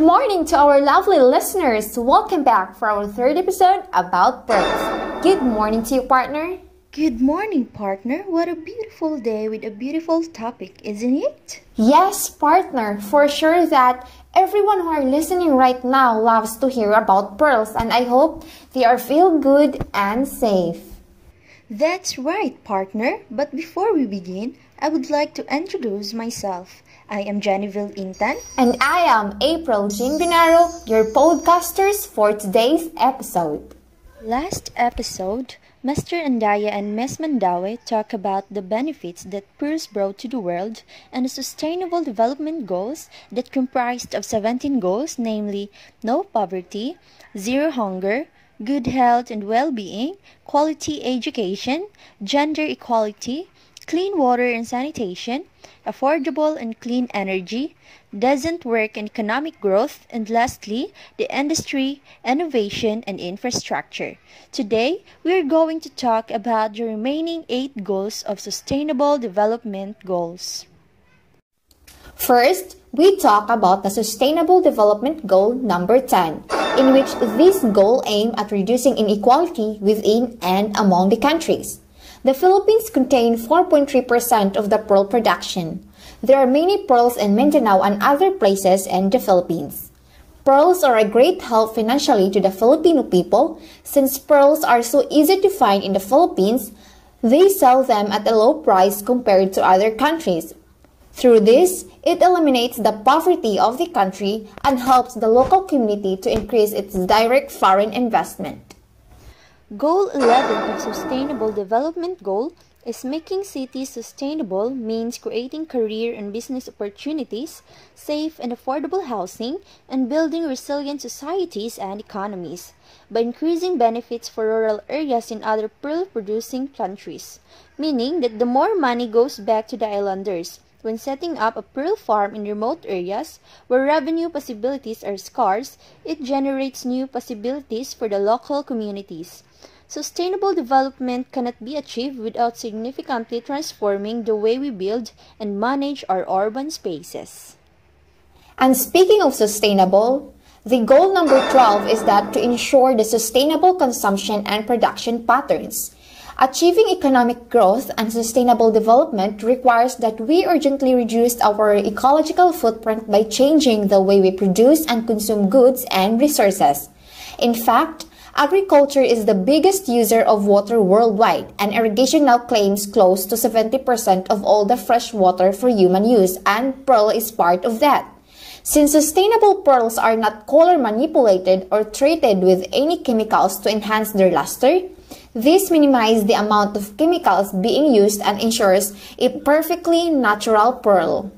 Good morning to our lovely listeners. Welcome back for our third episode about pearls. Good morning to you, partner. Good morning, partner. What a beautiful day with a beautiful topic, isn't it? Yes, partner. For sure that everyone who are listening right now loves to hear about pearls and I hope they are feel good and safe. That's right, partner. But before we begin, I would like to introduce myself. I am Janiville Intan. And I am April Jean Binaro, your podcasters for today's episode. Last episode, Mr. Andaya and Ms. Mandawe talk about the benefits that pearls brought to the world and the sustainable development goals that comprised of 17 goals, namely no poverty, zero hunger, good health and well-being, quality education, gender equality, clean water and sanitation, affordable and clean energy, decent work and economic growth, and lastly, the industry, innovation, and infrastructure. Today, we are going to talk about the remaining eight goals of Sustainable Development Goals. First, we talk about the Sustainable Development Goal number 10, in which this goal aims at reducing inequality within and among the countries. The Philippines contain 4.3% of the pearl production. There are many pearls in Mindanao and other places in the Philippines. Pearls are a great help financially to the Filipino people since pearls are so easy to find in the Philippines. They sell them at a low price compared to other countries. Through this, it eliminates the poverty of the country and helps the local community to increase its direct foreign investment. Goal 11 of Sustainable Development Goal is making cities sustainable means creating career and business opportunities, safe and affordable housing, and building resilient societies and economies by increasing benefits for rural areas in other pearl-producing countries, meaning that the more money goes back to the islanders when setting up a pearl farm in remote areas where revenue possibilities are scarce, it generates new possibilities for the local communities. Sustainable development cannot be achieved without significantly transforming the way we build and manage our urban spaces. And speaking of sustainable, the goal number 12 is that to ensure the sustainable consumption and production patterns. Achieving economic growth and sustainable development requires that we urgently reduce our ecological footprint by changing the way we produce and consume goods and resources. In fact, Agriculture is the biggest user of water worldwide, and irrigation now claims close to 70% of all the fresh water for human use, and pearl is part of that. Since sustainable pearls are not color manipulated or treated with any chemicals to enhance their luster, this minimizes the amount of chemicals being used and ensures a perfectly natural pearl.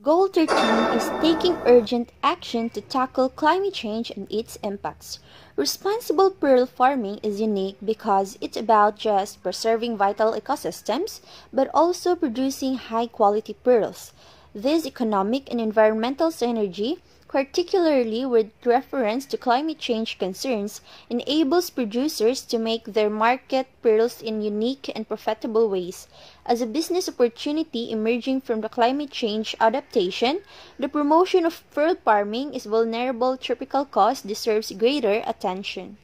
Goal 13 is taking urgent action to tackle climate change and its impacts. Responsible pearl farming is unique because it's about just preserving vital ecosystems, but also producing high quality pearls. This economic and environmental synergy particularly with reference to climate change concerns, enables producers to make their market pearls in unique and profitable ways. As a business opportunity emerging from the climate change adaptation, the promotion of pearl farming is vulnerable tropical coast deserves greater attention.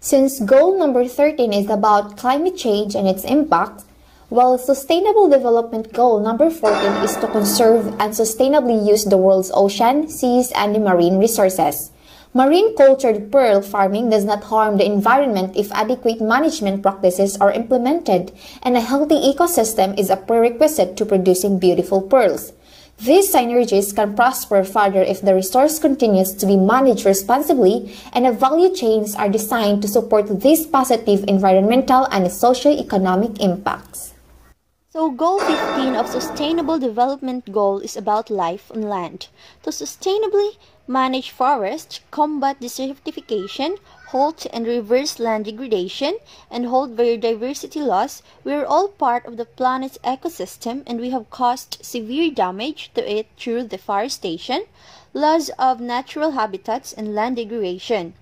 Since goal number 13 is about climate change and its impact, while Sustainable Development Goal number 14 is to conserve and sustainably use the world's ocean, seas, and marine resources. Marine cultured pearl farming does not harm the environment if adequate management practices are implemented, and a healthy ecosystem is a prerequisite to producing beautiful pearls. These synergies can prosper further if the resource continues to be managed responsibly and the value chains are designed to support these positive environmental and socio-economic impacts. So goal 15 of Sustainable Development Goal is about life on land. To sustainably manage forests, combat desertification, halt and reverse land degradation, and halt biodiversity loss, we are all part of the planet's ecosystem and we have caused severe damage to it through deforestation, loss of natural habitats, and land degradation.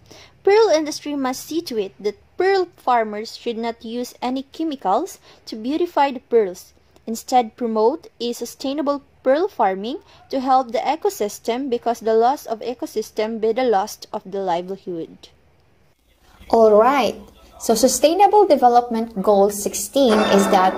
Pearl industry must see to it that pearl farmers should not use any chemicals to beautify the pearls. Instead, promote a sustainable pearl farming to help the ecosystem because the loss of ecosystem be the loss of the livelihood. All right. So Sustainable Development Goal 16 is that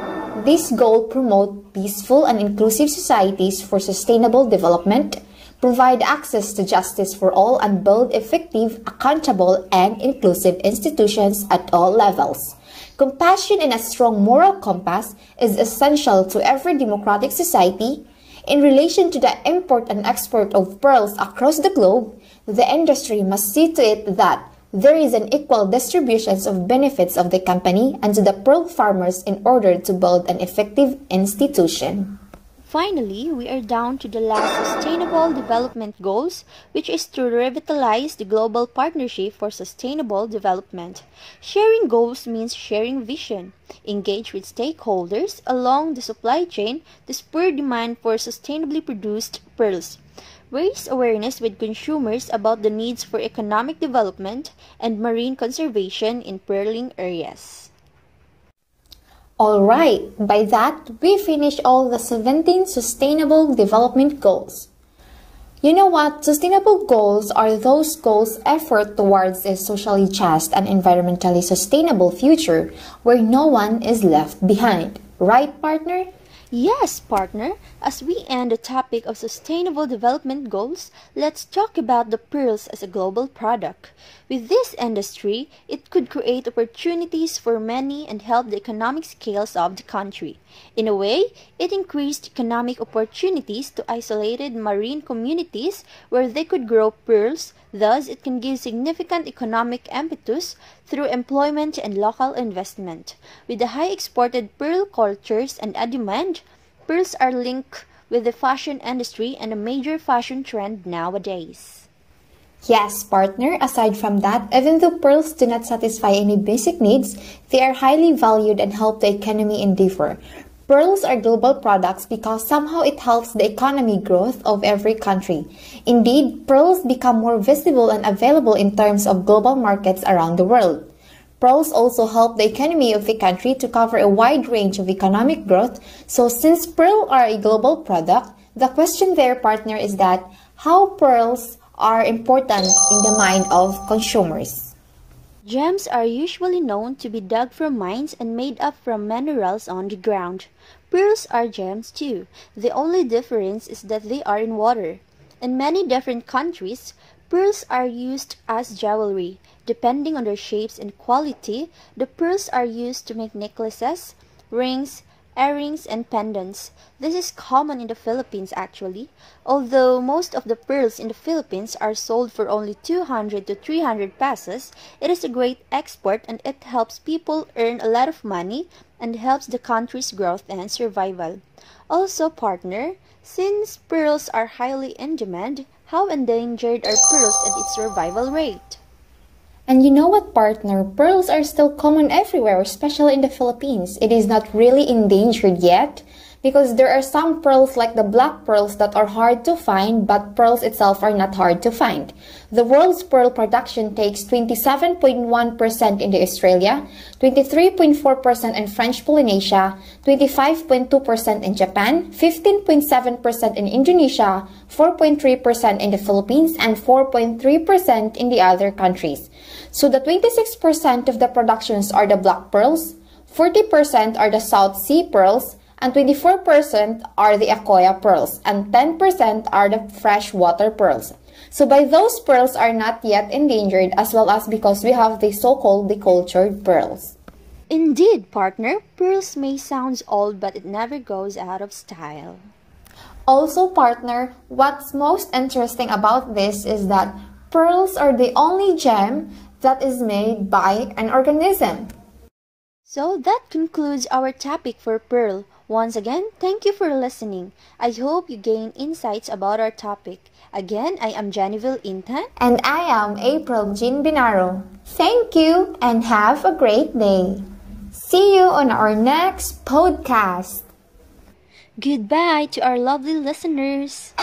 this goal promote peaceful and inclusive societies for sustainable development, provide access to justice for all and build effective, accountable, and inclusive institutions at all levels. Compassion and a strong moral compass is essential to every democratic society. In relation to the import and export of pearls across the globe, the industry must see to it that there is an equal distribution of benefits of the company and to the pearl farmers in order to build an effective institution. Finally, we are down to the last Sustainable Development Goals, which is to revitalize the global partnership for sustainable development. Sharing goals means sharing vision. Engage with stakeholders along the supply chain to spur demand for sustainably produced pearls raise awareness with consumers about the needs for economic development and marine conservation in pearling areas. Alright, by that, we finish all the 17 Sustainable Development Goals. You know what? Sustainable goals are those goals effort towards a socially just and environmentally sustainable future where no one is left behind. Right, partner? Yes, partner. As we end the topic of sustainable development goals, let's talk about the pearls as a global product. With this industry, it could create opportunities for many and help the economic scales of the country. In a way, it increased economic opportunities to isolated marine communities where they could grow pearls, thus it can give significant economic impetus through employment and local investment. With the high exported pearl cultures and a demand, pearls are linked with the fashion industry and a major fashion trend nowadays. Yes, partner, aside from that, even though pearls do not satisfy any basic needs, they are highly valued and help the economy endeavor. Pearls are global products because somehow it helps the economy growth of every country. Indeed, pearls become more visible and available in terms of global markets around the world. Pearls also help the economy of the country to cover a wide range of economic growth. So since pearls are a global product, the question there, partner, is that how pearls are important in the mind of consumers. Gems are usually known to be dug from mines and made up from minerals on the ground. Pearls are gems too. The only difference is that they are in water. In many different countries, pearls are used as jewelry. Depending on their shapes and quality, the pearls are used to make necklaces, rings, earrings, and pendants. This is common in the Philippines actually, although most of the pearls in the Philippines are sold for only 200 to 300 pesos. It is a great export and it helps people earn a lot of money and helps the country's growth and survival. Also, partner, since pearls are highly in demand, how endangered are pearls and its survival rate? And you know what, partner? Pearls are still common everywhere, especially in the Philippines. It is not really endangered yet because there are some pearls like the black pearls that are hard to find, but pearls itself are not hard to find. The world's pearl production takes 27.1% in Australia, 23.4% in French Polynesia, 25.2% in Japan, 15.7% in Indonesia, 4.3% in the Philippines, and 4.3% in the other countries. So the 26% of the productions are the black pearls, 40% are the South Sea pearls, and 24% are the Akoya pearls, and 10% are the freshwater pearls. So by those pearls are not yet endangered as well as because we have the so-called decultured pearls. Indeed, partner, pearls may sound old but it never goes out of style. Also, partner, what's most interesting about this is that pearls are the only gem that is made by an organism. So that concludes our topic for pearl. Once again, thank you for listening. I hope you gain insights about our topic. Again, I am Janiville Intan. And I am April Jean Binaro. Thank you and have a great day. See you on our next podcast. Goodbye to our lovely listeners.